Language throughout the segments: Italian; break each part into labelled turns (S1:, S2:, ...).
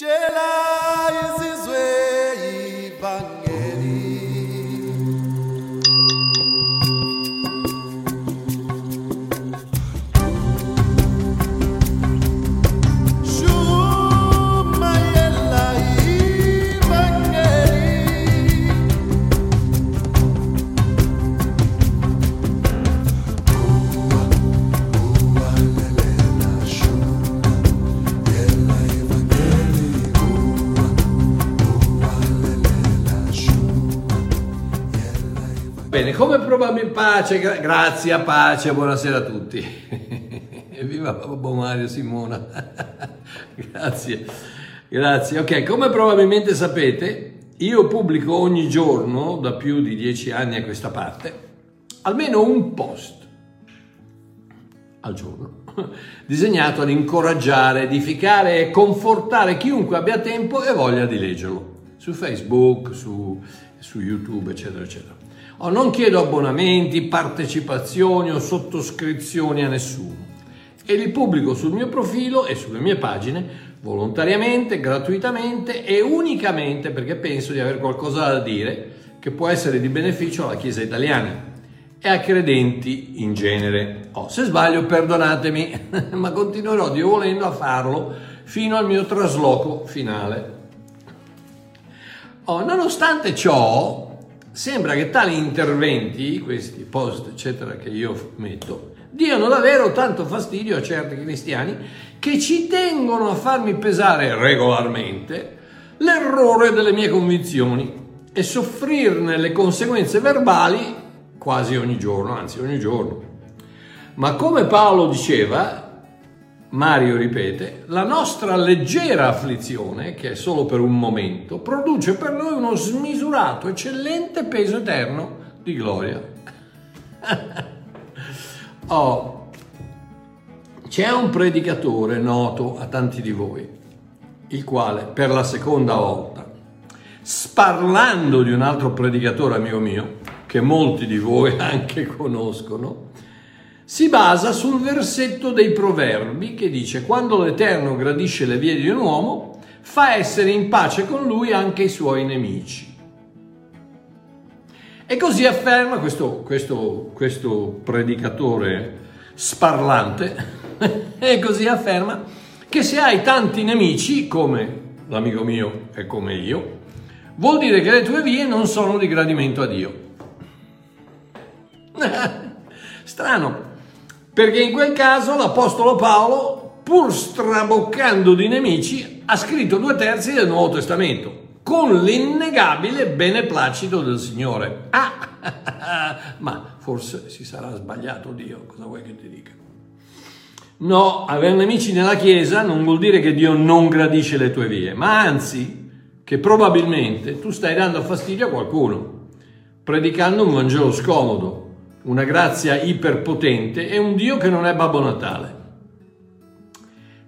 S1: Jela. Pace, gra- grazie, pace, buonasera a tutti. Evviva Babbo Mario Simona. grazie, grazie. Ok, come probabilmente sapete, io pubblico ogni giorno, da più di dieci anni a questa parte, almeno un post al giorno, disegnato ad incoraggiare, edificare e confortare chiunque abbia tempo e voglia di leggerlo, su Facebook, su, su YouTube, eccetera, eccetera. Oh, non chiedo abbonamenti, partecipazioni o sottoscrizioni a nessuno e li pubblico sul mio profilo e sulle mie pagine volontariamente, gratuitamente e unicamente perché penso di avere qualcosa da dire che può essere di beneficio alla Chiesa italiana e a credenti in genere. Oh, se sbaglio perdonatemi, ma continuerò Dio volendo a farlo fino al mio trasloco finale. Oh, nonostante ciò, sembra che tali interventi, questi post eccetera che io metto, diano davvero tanto fastidio a certi cristiani che ci tengono a farmi pesare regolarmente l'errore delle mie convinzioni e soffrirne le conseguenze verbali quasi ogni giorno, anzi ogni giorno. Ma come Paolo diceva, Mario ripete, la nostra leggera afflizione, che è solo per un momento, produce per noi uno smisurato, eccellente peso eterno di gloria. oh, c'è un predicatore noto a tanti di voi, il quale per la seconda volta, sparlando di un altro predicatore amico mio, che molti di voi anche conoscono, si basa sul versetto dei proverbi che dice quando l'Eterno gradisce le vie di un uomo, fa essere in pace con lui anche i suoi nemici. E così afferma questo, questo, questo predicatore sparlante, e così afferma che se hai tanti nemici, come l'amico mio e come io, vuol dire che le tue vie non sono di gradimento a Dio. Strano, perché in quel caso l'Apostolo Paolo, pur straboccando di nemici, ha scritto due terzi del Nuovo Testamento, con l'innegabile beneplacito del Signore. Ah, ma forse si sarà sbagliato Dio, cosa vuoi che ti dica? No, avere nemici nella Chiesa non vuol dire che Dio non gradisce le tue vie, ma anzi che probabilmente tu stai dando fastidio a qualcuno, predicando un Vangelo scomodo, una grazia iperpotente e un Dio che non è Babbo Natale.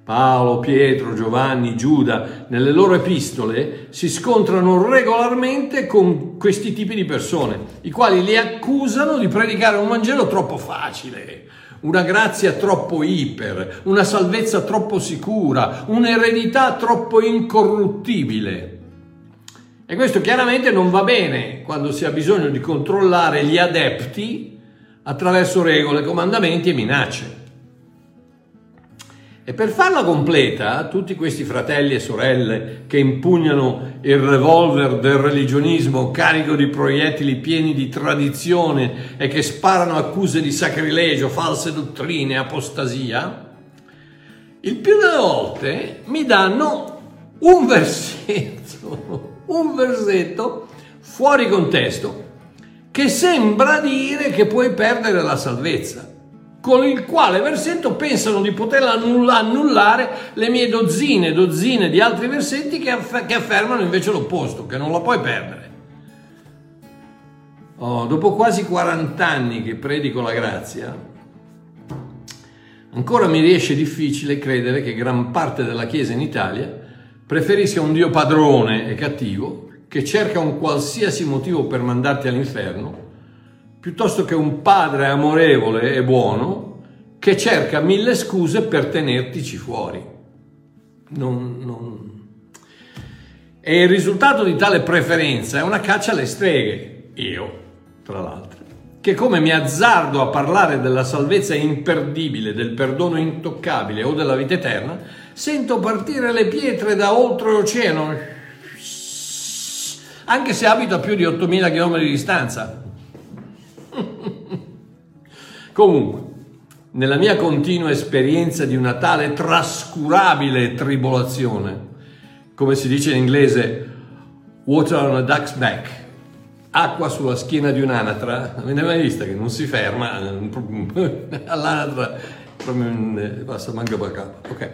S1: Paolo, Pietro, Giovanni, Giuda, nelle loro epistole si scontrano regolarmente con questi tipi di persone, i quali li accusano di predicare un Vangelo troppo facile, una grazia troppo iper, una salvezza troppo sicura, un'eredità troppo incorruttibile. E questo chiaramente non va bene quando si ha bisogno di controllare gli adepti attraverso regole, comandamenti e minacce. E per farla completa, tutti questi fratelli e sorelle che impugnano il revolver del religionismo carico di proiettili pieni di tradizione e che sparano accuse di sacrilegio, false dottrine, apostasia, il più delle volte mi danno un versetto, un versetto fuori contesto che sembra dire che puoi perdere la salvezza con il quale versetto pensano di poter annullare le mie dozzine e dozzine di altri versetti che, aff- che, affermano invece l'opposto, che non la puoi perdere. Oh, dopo quasi 40 anni che predico la grazia, ancora mi riesce difficile credere che gran parte della Chiesa in Italia preferisca un Dio padrone e cattivo che cerca un qualsiasi motivo per mandarti all'inferno piuttosto che un padre amorevole e buono che cerca mille scuse per tenertici fuori. Non, non, E il risultato di tale preferenza è una caccia alle streghe, io, tra l'altro, che come mi azzardo a parlare della salvezza imperdibile, del perdono intoccabile o della vita eterna, sento partire le pietre da oltreoceano, anche se abito a più di 8000 km di distanza. Comunque, nella mia continua esperienza di una tale trascurabile tribolazione, come si dice in inglese, water on a duck's back, acqua sulla schiena di un'anatra, avete mai vista che non si ferma, all'anatra proprio passa manca per capo, ok.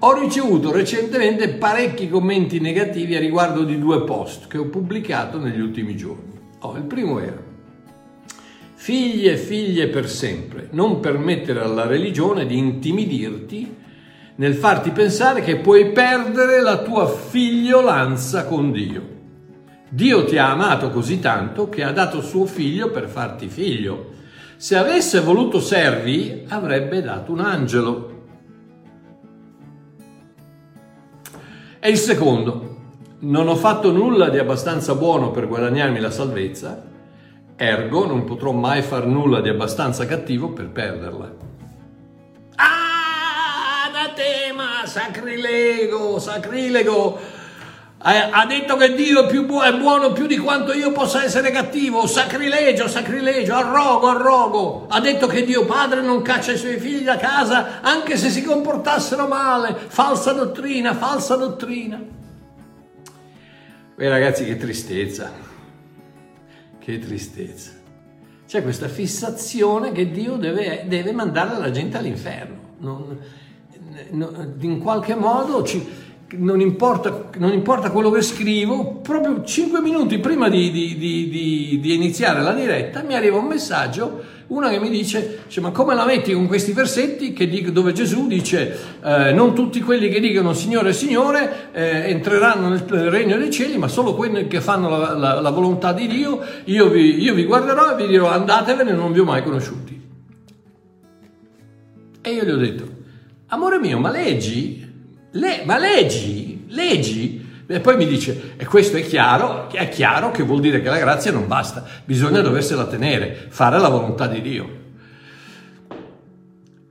S1: Ho ricevuto recentemente parecchi commenti negativi a riguardo di due post che ho pubblicato negli ultimi giorni. Oh, il primo era Figli e figlie per sempre, non permettere alla religione di intimidirti nel farti pensare che puoi perdere la tua figliolanza con Dio. Dio ti ha amato così tanto che ha dato suo figlio per farti figlio. Se avesse voluto servi, avrebbe dato un angelo. E il secondo, non ho fatto nulla di abbastanza buono per guadagnarmi la salvezza, Ergo non potrò mai far nulla di abbastanza cattivo per perderla. Ah, anatema, sacrilego, sacrilego. Ha detto che Dio è, più bu- è buono più di quanto io possa essere cattivo. Sacrilegio, sacrilegio, arrogo, arrogo. Ha detto che Dio Padre non caccia i suoi figli da casa anche se si comportassero male. Falsa dottrina, falsa dottrina. Beh ragazzi, che tristezza. Che tristezza. C'è questa fissazione che Dio deve, deve mandare la gente all'inferno. Non, in qualche modo ci, non, importa, non, importa, quello che scrivo, proprio 5 minuti prima di, di, di, di iniziare la diretta mi arriva un messaggio una che mi dice, dice, ma come la metti con questi versetti dico, dove Gesù dice eh, non tutti quelli che dicono Signore, Signore eh, entreranno nel regno dei cieli, ma solo quelli che fanno la, la, la volontà di Dio, io vi, io vi guarderò e vi dirò andatevene, non vi ho mai conosciuti. E io gli ho detto, amore mio, ma leggi? Le, ma leggi? Leggi? E poi mi dice, e questo è chiaro, è chiaro che vuol dire che la grazia non basta, bisogna doversela tenere, fare la volontà di Dio.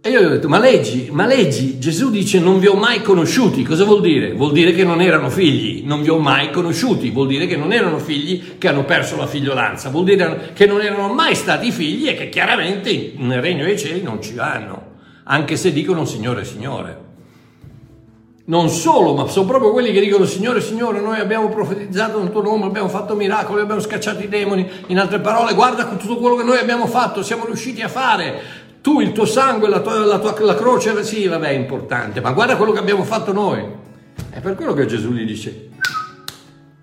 S1: E io gli ho detto, ma leggi, ma leggi, Gesù dice non vi ho mai conosciuti, cosa vuol dire? Vuol dire che non erano figli, non vi ho mai conosciuti, vuol dire che non erano figli che hanno perso la figliolanza, vuol dire che non erano mai stati figli e che chiaramente nel regno dei cieli non ci vanno, anche se dicono Signore, Signore. Non solo, ma sono proprio quelli che dicono Signore, Signore, noi abbiamo profetizzato nel tuo nome, abbiamo fatto miracoli, abbiamo scacciato i demoni. In altre parole, guarda tutto quello che noi abbiamo fatto, siamo riusciti a fare. Tu, il tuo sangue, la, tua, la, tua, la croce, sì, vabbè, è importante, ma guarda quello che abbiamo fatto noi. È per quello che Gesù gli dice,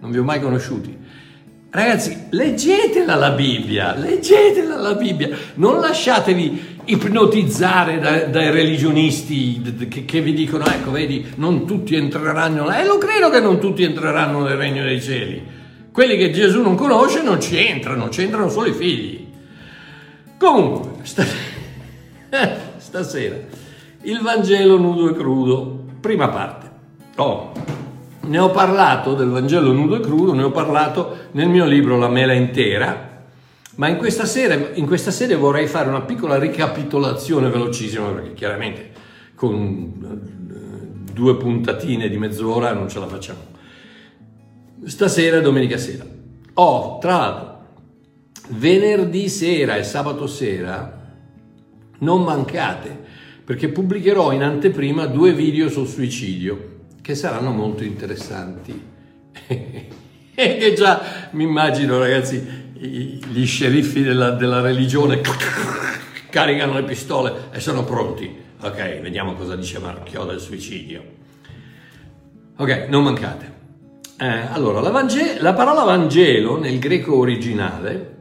S1: non vi ho mai conosciuti. Ragazzi, leggetela la Bibbia, leggetela la Bibbia, non lasciatevi ipnotizzare da, dai religionisti che, che, vi dicono, ecco, vedi, non tutti entreranno. E lo credo che non tutti entreranno nel regno dei cieli. Quelli che Gesù non conosce non ci entrano, ci entrano solo i figli. Comunque, stasera, stasera il Vangelo nudo e crudo, prima parte. Oh, ne ho parlato del Vangelo nudo e crudo, ne ho parlato nel mio libro La mela intera, ma in questa, sera, in questa sede vorrei fare una piccola ricapitolazione velocissima, perché chiaramente con eh, due puntatine di mezz'ora non ce la facciamo. Stasera domenica sera. Ho, tra l'altro, venerdì sera e sabato sera, non mancate, perché pubblicherò in anteprima due video sul suicidio che saranno molto interessanti. e che già mi immagino, ragazzi, gli sceriffi della, della religione caricano le pistole e sono pronti. Ok, vediamo cosa dice Marchio del suicidio. Ok, non mancate. Eh, allora, la, Vangelo, la, parola Vangelo nel greco originale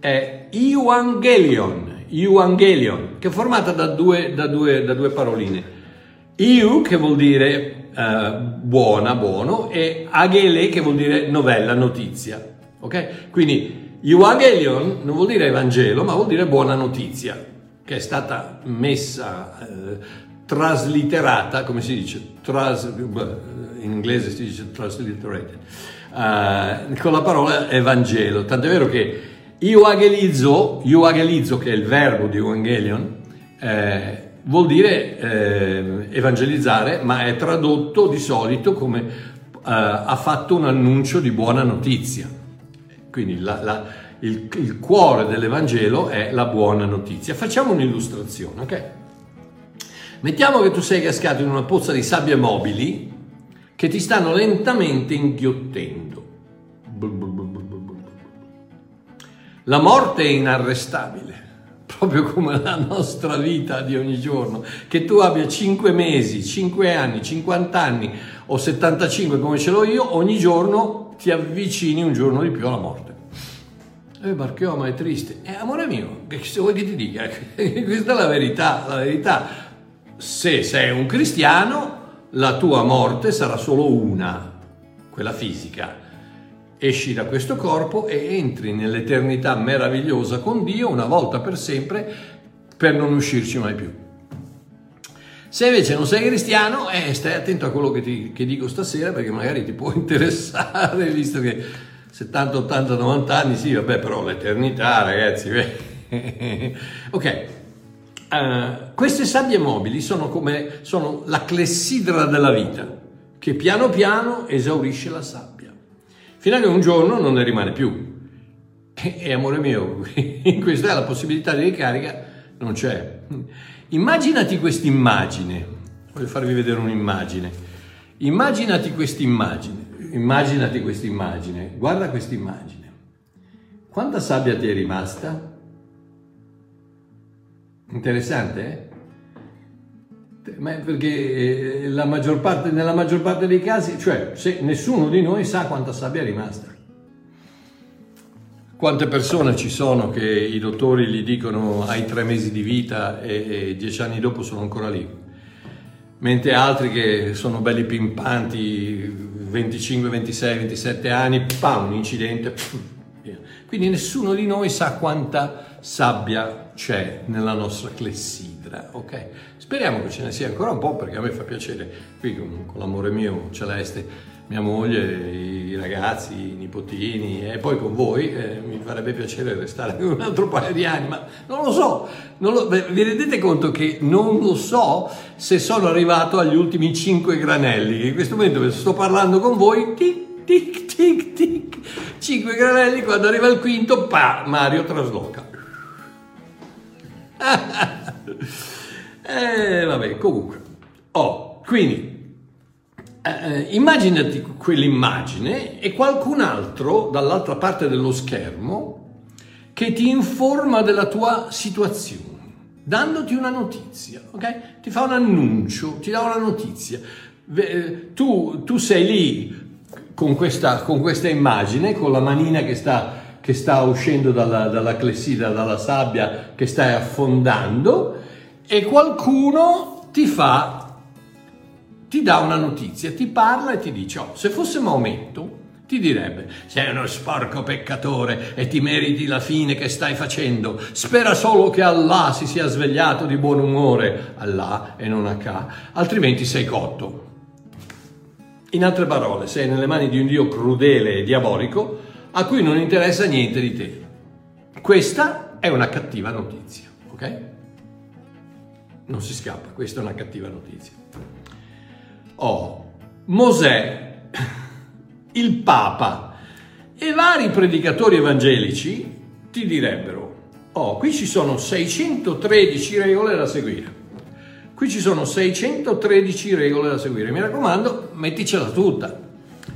S1: è Evangelion, Evangelion che è formata da due, da due, da due paroline. Iu, che vuol dire eh, buona, buono, e agele che vuol dire novella, notizia. Ok? Quindi Evangelion non vuol dire Evangelo, ma vuol dire buona notizia, che è stata messa, eh, trasliterata, come si dice? Tras- in inglese si dice transliterated, eh, con la parola Evangelo. Tant'è vero che euangelizzo, euangelizzo che è il verbo di Evangelion, eh, vuol dire eh, evangelizzare, ma è tradotto di solito come eh, ha fatto un annuncio di buona notizia. Quindi la- la- il, il cuore dell'Evangelo è la buona notizia. Facciamo un'illustrazione, ok? Mettiamo che tu sei cascato in una pozza di sabbie mobili che ti stanno lentamente inghiottendo. La morte è inarrestabile, proprio come la nostra vita di ogni giorno. Che tu abbia 5 mesi, 5 anni, 50 anni o 75 come ce l'ho io, ogni giorno ti avvicini un giorno di più alla morte. Eh, Marchio, ma è triste. Eh, amore mio, che vuoi che ti dica? Questa è la verità, la verità. Se sei un cristiano, la tua morte sarà solo una, quella fisica. Esci da questo corpo e entri nell'eternità meravigliosa con Dio una volta per sempre per non uscirci mai più. Se invece non sei cristiano, eh, stai attento a quello che, ti, che dico stasera perché magari ti può interessare, visto che 70, 80, 90 anni, sì, vabbè, però l'eternità, ragazzi. ok, eh, queste sabbie mobili sono come sono la clessidra della vita, che piano piano esaurisce la sabbia, fino a che un giorno non ne rimane più. E, e amore mio, questa è la possibilità di ricarica, non c'è. Immaginati quest'immagine, voglio farvi vedere un'immagine. Immaginati quest'immagine, immaginati quest'immagine, guarda quest'immagine. Quanta sabbia ti è rimasta? Interessante, eh? Perché eh, la maggior parte, nella maggior parte dei casi, cioè se nessuno di noi sa quanta sabbia è rimasta. Quante persone ci sono che i dottori gli dicono hai tre mesi di vita e, e dieci anni dopo sono ancora lì, mentre altri che sono belli pimpanti, 25, 26, 27 anni, pam, un incidente, pff. Quindi nessuno di noi sa quanta sabbia c'è nella nostra clessidra, ok? Speriamo che ce ne sia ancora un po' perché a me fa piacere, qui con, con l'amore mio celeste, mia moglie, i ragazzi, i nipotini e poi con voi eh, mi farebbe piacere restare un altro paio di anni, ma non lo so, non lo- vi rendete conto che non lo so se sono arrivato agli ultimi cinque granelli, che in questo momento sto parlando con voi, tic, tic, tic, tic, cinque granelli, quando arriva il quinto, pa, Mario trasloca. eh, vabbè, comunque. Oh, quindi, eh, immaginati quell'immagine e qualcun altro dall'altra parte dello schermo che ti informa della tua situazione, dandoti una notizia, ok? Ti fa un annuncio, ti dà una notizia. Eh, Tu, tu sei lì con questa, con questa immagine, con la manina che sta, che sta uscendo dalla, dalla clessidra, dalla sabbia che stai affondando e qualcuno ti fa ti dà una notizia, ti parla e ti dice, oh, se fosse Maometto, ti direbbe, sei uno sporco peccatore e ti meriti la fine che stai facendo, spera solo che Allah si sia svegliato di buon umore, Allah e non H, altrimenti sei cotto. In altre parole, sei nelle mani di un Dio crudele e diabolico a cui non interessa niente di te. Questa è una cattiva notizia, ok? Non si scappa, questa è una cattiva notizia. Oh, Mosè, il Papa e vari predicatori evangelici ti direbbero, oh, qui ci sono 613 regole da seguire. Qui ci sono 613 regole da seguire. Mi raccomando, metticela tutta.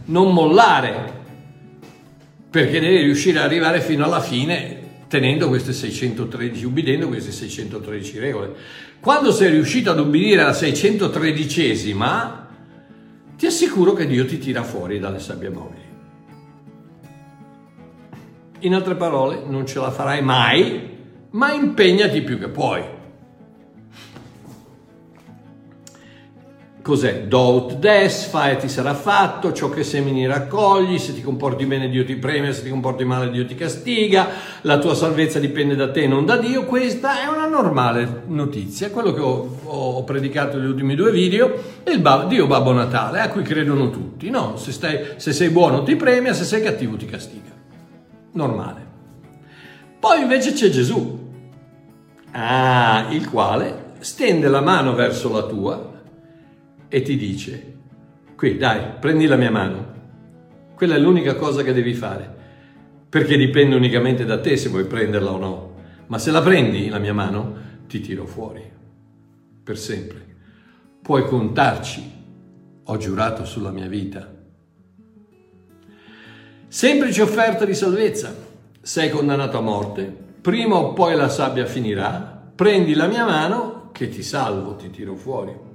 S1: Non mollare, perché devi riuscire ad arrivare fino alla fine tenendo queste 613, ubbidendo queste 613 regole. Quando sei riuscito ad ubbidire alla 613esima, ti assicuro che Dio ti tira fuori dalle sabbie mobili. In altre parole, non ce la farai mai, ma impegnati più che puoi. Cos'è? Dout des, fai e ti sarà fatto, ciò che semini raccogli, se ti comporti bene Dio ti premia, se ti comporti male Dio ti castiga, la tua salvezza dipende da te, non da Dio, questa è una normale notizia, quello che ho, ho predicato negli ultimi due video, è il Ba- Dio Babbo Natale, a cui credono tutti. No, se, stai- se sei buono ti premia, se sei cattivo ti castiga. Normale. Poi invece c'è Gesù, ah, il quale stende la mano verso la tua e ti dice, qui dai, prendi la mia mano. Quella è l'unica cosa che devi fare, perché dipende unicamente da te se vuoi prenderla o no. Ma se la prendi la mia mano, ti tiro fuori, per sempre. Puoi contarci, ho giurato sulla mia vita. Semplice offerta di salvezza, sei condannato a morte, prima o poi la sabbia finirà, prendi la mia mano che ti salvo, ti tiro fuori.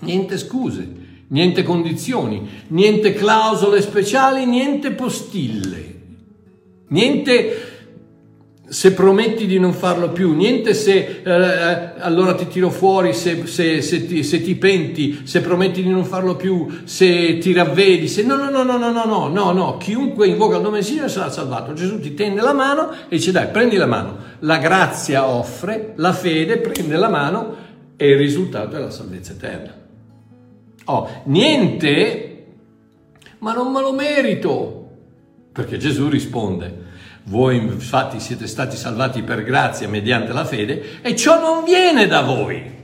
S1: Niente scuse, niente condizioni, niente clausole speciali, niente postille, niente se prometti di non farlo più, niente se eh, allora ti tiro fuori, se, se, se, ti, se, ti, penti, se prometti di non farlo più, se ti ravvedi, se no, no, no, no, no, no, no, no, no, chiunque invoca il nome del Signore sarà salvato. Gesù ti tende la mano e dice dai, prendi la mano. La grazia offre, la fede prende la mano e il risultato è la salvezza eterna. Oh, niente, ma non me lo merito, perché Gesù risponde voi infatti siete stati salvati per grazia mediante la fede e ciò non viene da voi.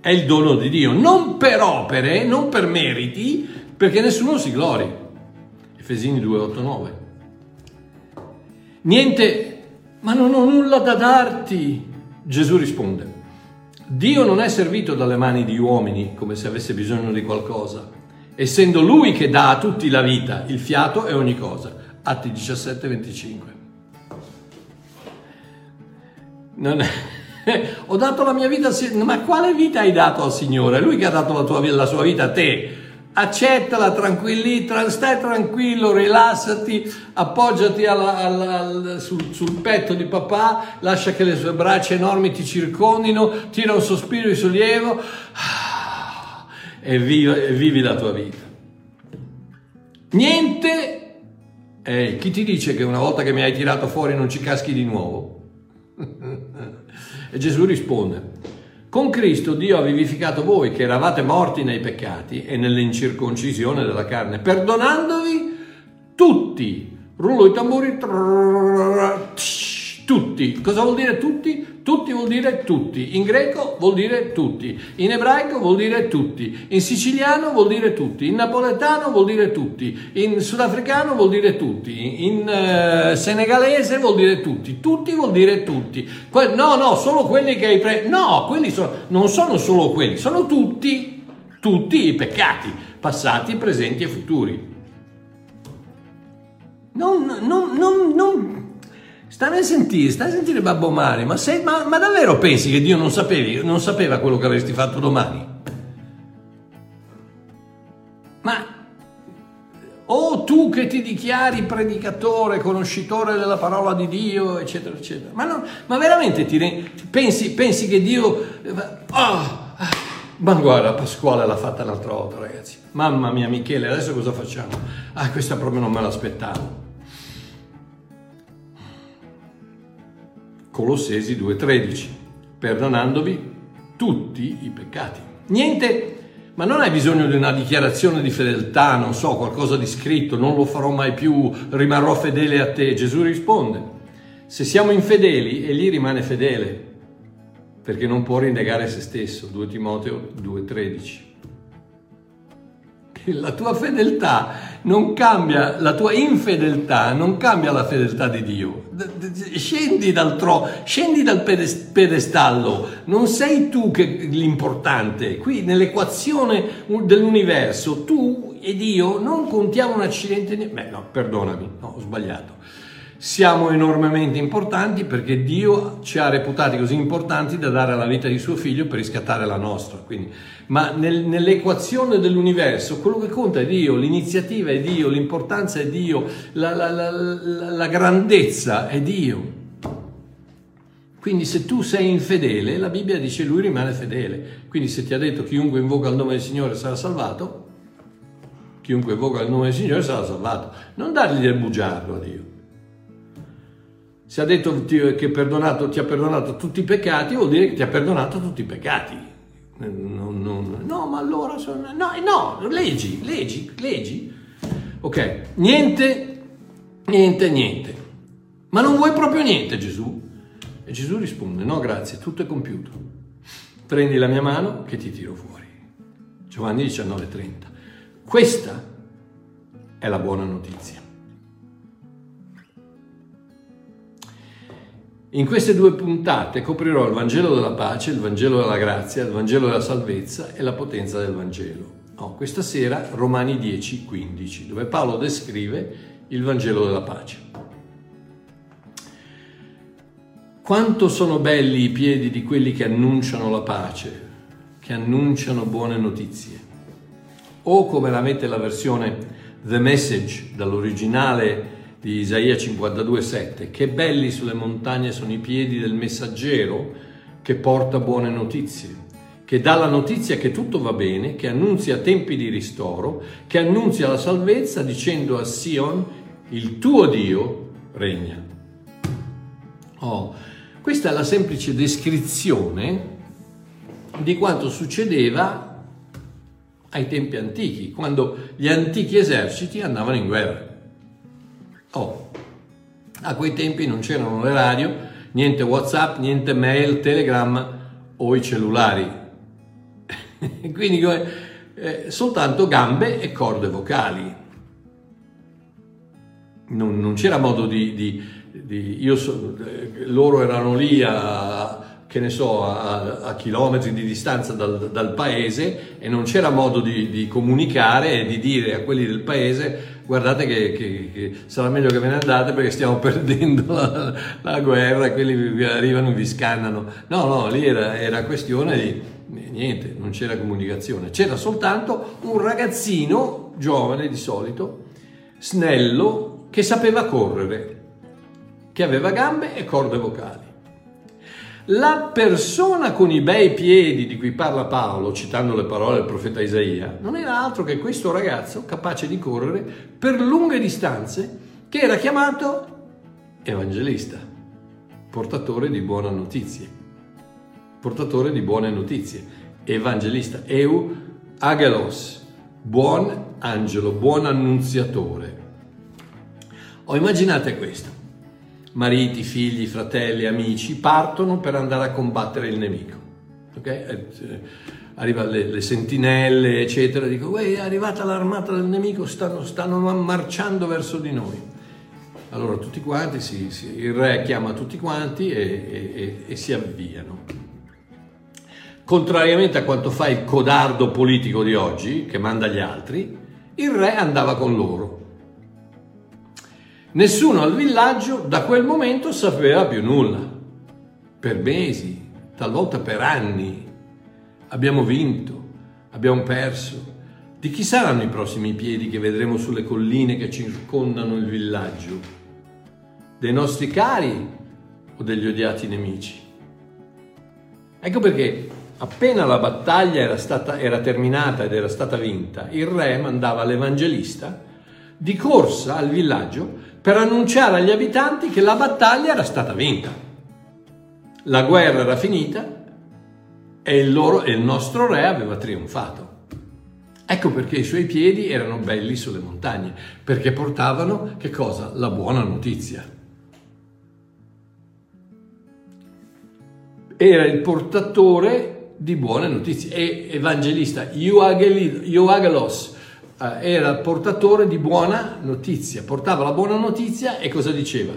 S1: È il dono di Dio, non per opere, non per meriti, perché nessuno si glori. Efesini 2, 8, 9. Niente, ma non ho nulla da darti. Gesù risponde, Dio non è servito dalle mani di uomini come se avesse bisogno di qualcosa, essendo Lui che dà a tutti la vita, il fiato e ogni cosa. Atti 17, 25. Non... Ho dato la mia vita ma quale vita hai dato al Signore? Lui che ha dato la, tua, la sua vita a te. Accettala, tranquilli, stai tranquillo, rilassati, appoggiati alla, alla, alla, sul, sul, petto di papà, lascia che le sue braccia enormi ti circondino, tira un sospiro di sollievo e vivi, e vivi la tua vita. Niente, ehi, chi ti dice che una volta che mi hai tirato fuori non ci caschi di nuovo? e Gesù risponde, con Cristo Dio ha vivificato voi che eravate morti nei peccati e nell'incirconcisione della carne, perdonandovi tutti. Rullo i tamburi. Tutti. Cosa vuol dire tutti? Tutti vuol dire tutti. In greco vuol dire tutti. In ebraico vuol dire tutti. In siciliano vuol dire tutti. In napoletano vuol dire tutti. In sudafricano vuol dire tutti. In uh, senegalese vuol dire tutti. Tutti vuol dire tutti. Que- no, no, solo quelli che hai preso. No, quelli sono, non sono solo quelli, sono tutti, tutti i peccati, passati, presenti e futuri. Non, non, non, non Stai a sentire, stai a sentire Babbo Mario, ma, sei, ma, ma davvero pensi che Dio non, sapevi, non sapeva quello che avresti fatto domani? Ma o tu che ti dichiari predicatore, conoscitore della parola di Dio, eccetera, eccetera, ma, non, ma veramente ti, pensi, pensi, che Dio... Oh, ma guarda, Pasquale l'ha fatta un'altra volta, ragazzi. Mamma mia, Michele, adesso cosa facciamo? Ah, questa proprio non me l'aspettavo. Colossesi 2.13, perdonandovi tutti i peccati. Niente, ma non hai bisogno di una dichiarazione di fedeltà, non so, qualcosa di scritto, non lo farò mai più, rimarrò fedele a te. Gesù risponde, se siamo infedeli, egli rimane fedele, perché non può rinnegare se stesso. 2 Timoteo 2.13 la tua fedeltà non cambia, la tua infedeltà non cambia la fedeltà di Dio. Scendi dal, tro, scendi dal pedestallo, non sei tu l'importante. Qui nell'equazione dell'universo tu e Dio non contiamo un accidente. Beh, no, perdonami, no, ho sbagliato siamo enormemente importanti perché Dio ci ha reputati così importanti da dare la vita di suo figlio per riscattare la nostra. Quindi, ma nel, nell'equazione dell'universo quello che conta è Dio, l'iniziativa è Dio, l'importanza è Dio, la, la, la, la grandezza è Dio. Quindi se tu sei infedele, la Bibbia dice lui rimane fedele. Quindi se ti ha detto chiunque invoca il nome del Signore sarà salvato, chiunque invoca il nome del Signore sarà salvato. Non dargli del bugiardo a Dio. Se ha detto ti- che perdonato, ti ha perdonato tutti i peccati, vuol dire che ti ha perdonato tutti i peccati. Non- non- no, ma allora sono... No, no, leggi, leggi, leggi. Ok, niente, niente, niente. Ma non vuoi proprio niente, Gesù? E Gesù risponde, no, grazie, tutto è compiuto. Prendi la mia mano che ti tiro fuori. Giovanni 19:30. Questa è la buona notizia. In queste due puntate coprirò il Vangelo della pace, il Vangelo della grazia, il Vangelo della salvezza e la potenza del Vangelo. Oh, questa sera Romani 10, 15, dove Paolo descrive il Vangelo della pace. Quanto sono belli i piedi di quelli che annunciano la pace, che annunciano buone notizie. O come la mette la versione The Message dall'originale di Isaia 52,7, che belli sulle montagne sono i piedi del messaggero che porta buone notizie, che dà la notizia che tutto va bene, che annunzia tempi di ristoro, che annunzia la salvezza dicendo a Sion, il tuo Dio regna. Oh, questa è la semplice descrizione di quanto succedeva ai tempi antichi, quando gli antichi eserciti andavano in guerra. Oh, a quei tempi non c'erano le radio, niente WhatsApp, niente mail, Telegram o i cellulari. Quindi eh, soltanto gambe e corde vocali. Non, non c'era modo di... di, di io so, eh, loro erano lì a, che ne so, a, a chilometri di distanza dal, dal, paese e non c'era modo di, di, comunicare e di dire a quelli del paese guardate che, che, che, sarà meglio che ve ne andate perché stiamo perdendo la, la guerra quelli vi arrivano e vi scannano. No, no, lì era, era questione di niente, non c'era comunicazione, c'era soltanto un ragazzino giovane di solito, snello, che sapeva correre, che aveva gambe e corde vocali. La persona con i bei piedi di cui parla Paolo, citando le parole del profeta Isaia, non era altro che questo ragazzo capace di correre per lunghe distanze, che era chiamato evangelista, portatore di buone notizie. Portatore di buone notizie, evangelista, eu agelos, buon angelo, buon annunziatore. O immaginate questo mariti, figli, fratelli, amici, partono per andare a combattere il nemico. Okay? Arrivano le, le, sentinelle, eccetera, dico, è arrivata l'armata del nemico, stanno, stanno, marciando verso di noi. Allora tutti quanti, si, si, il re chiama tutti quanti e, e, e, e si avviano. Contrariamente a quanto fa il codardo politico di oggi, che manda gli altri, il re andava con loro. Nessuno al villaggio da quel momento sapeva più nulla. Per mesi, talvolta per anni. Abbiamo vinto, abbiamo perso. Di chi saranno i prossimi piedi che vedremo sulle colline che circondano il villaggio? Dei nostri cari o degli odiati nemici? Ecco perché appena la battaglia era, stata, era terminata ed era stata vinta, il re mandava l'evangelista di corsa al villaggio per annunciare agli abitanti che la battaglia era stata vinta. La guerra era finita e il, loro, e il nostro re aveva trionfato. Ecco perché i suoi piedi erano belli sulle montagne, perché portavano che cosa? La buona notizia. Era il portatore di buone notizie. E evangelista, Ioagelos, era portatore di buona notizia, portava la buona notizia e cosa diceva?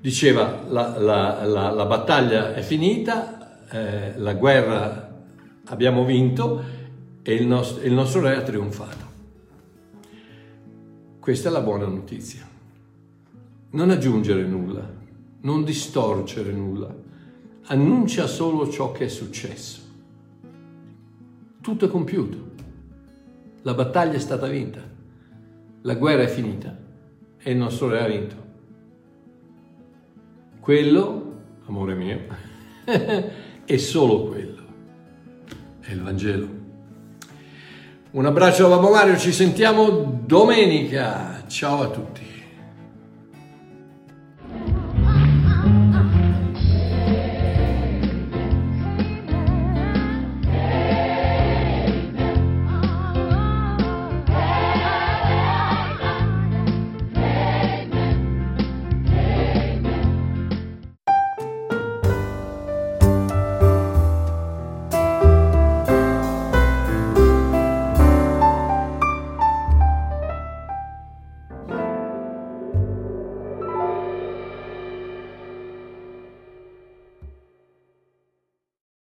S1: Diceva la, la, la, la battaglia è finita, eh, la guerra abbiamo vinto e il nostro, il nostro re ha trionfato. Questa è la buona notizia. Non aggiungere nulla, non distorcere nulla, annuncia solo ciò che è successo. Tutto è compiuto. La battaglia è stata vinta, la guerra è finita e il nostro re ha vinto. Quello, amore mio, è solo quello, è il Vangelo. Un abbraccio da Babbo Mario, ci sentiamo domenica. Ciao a tutti.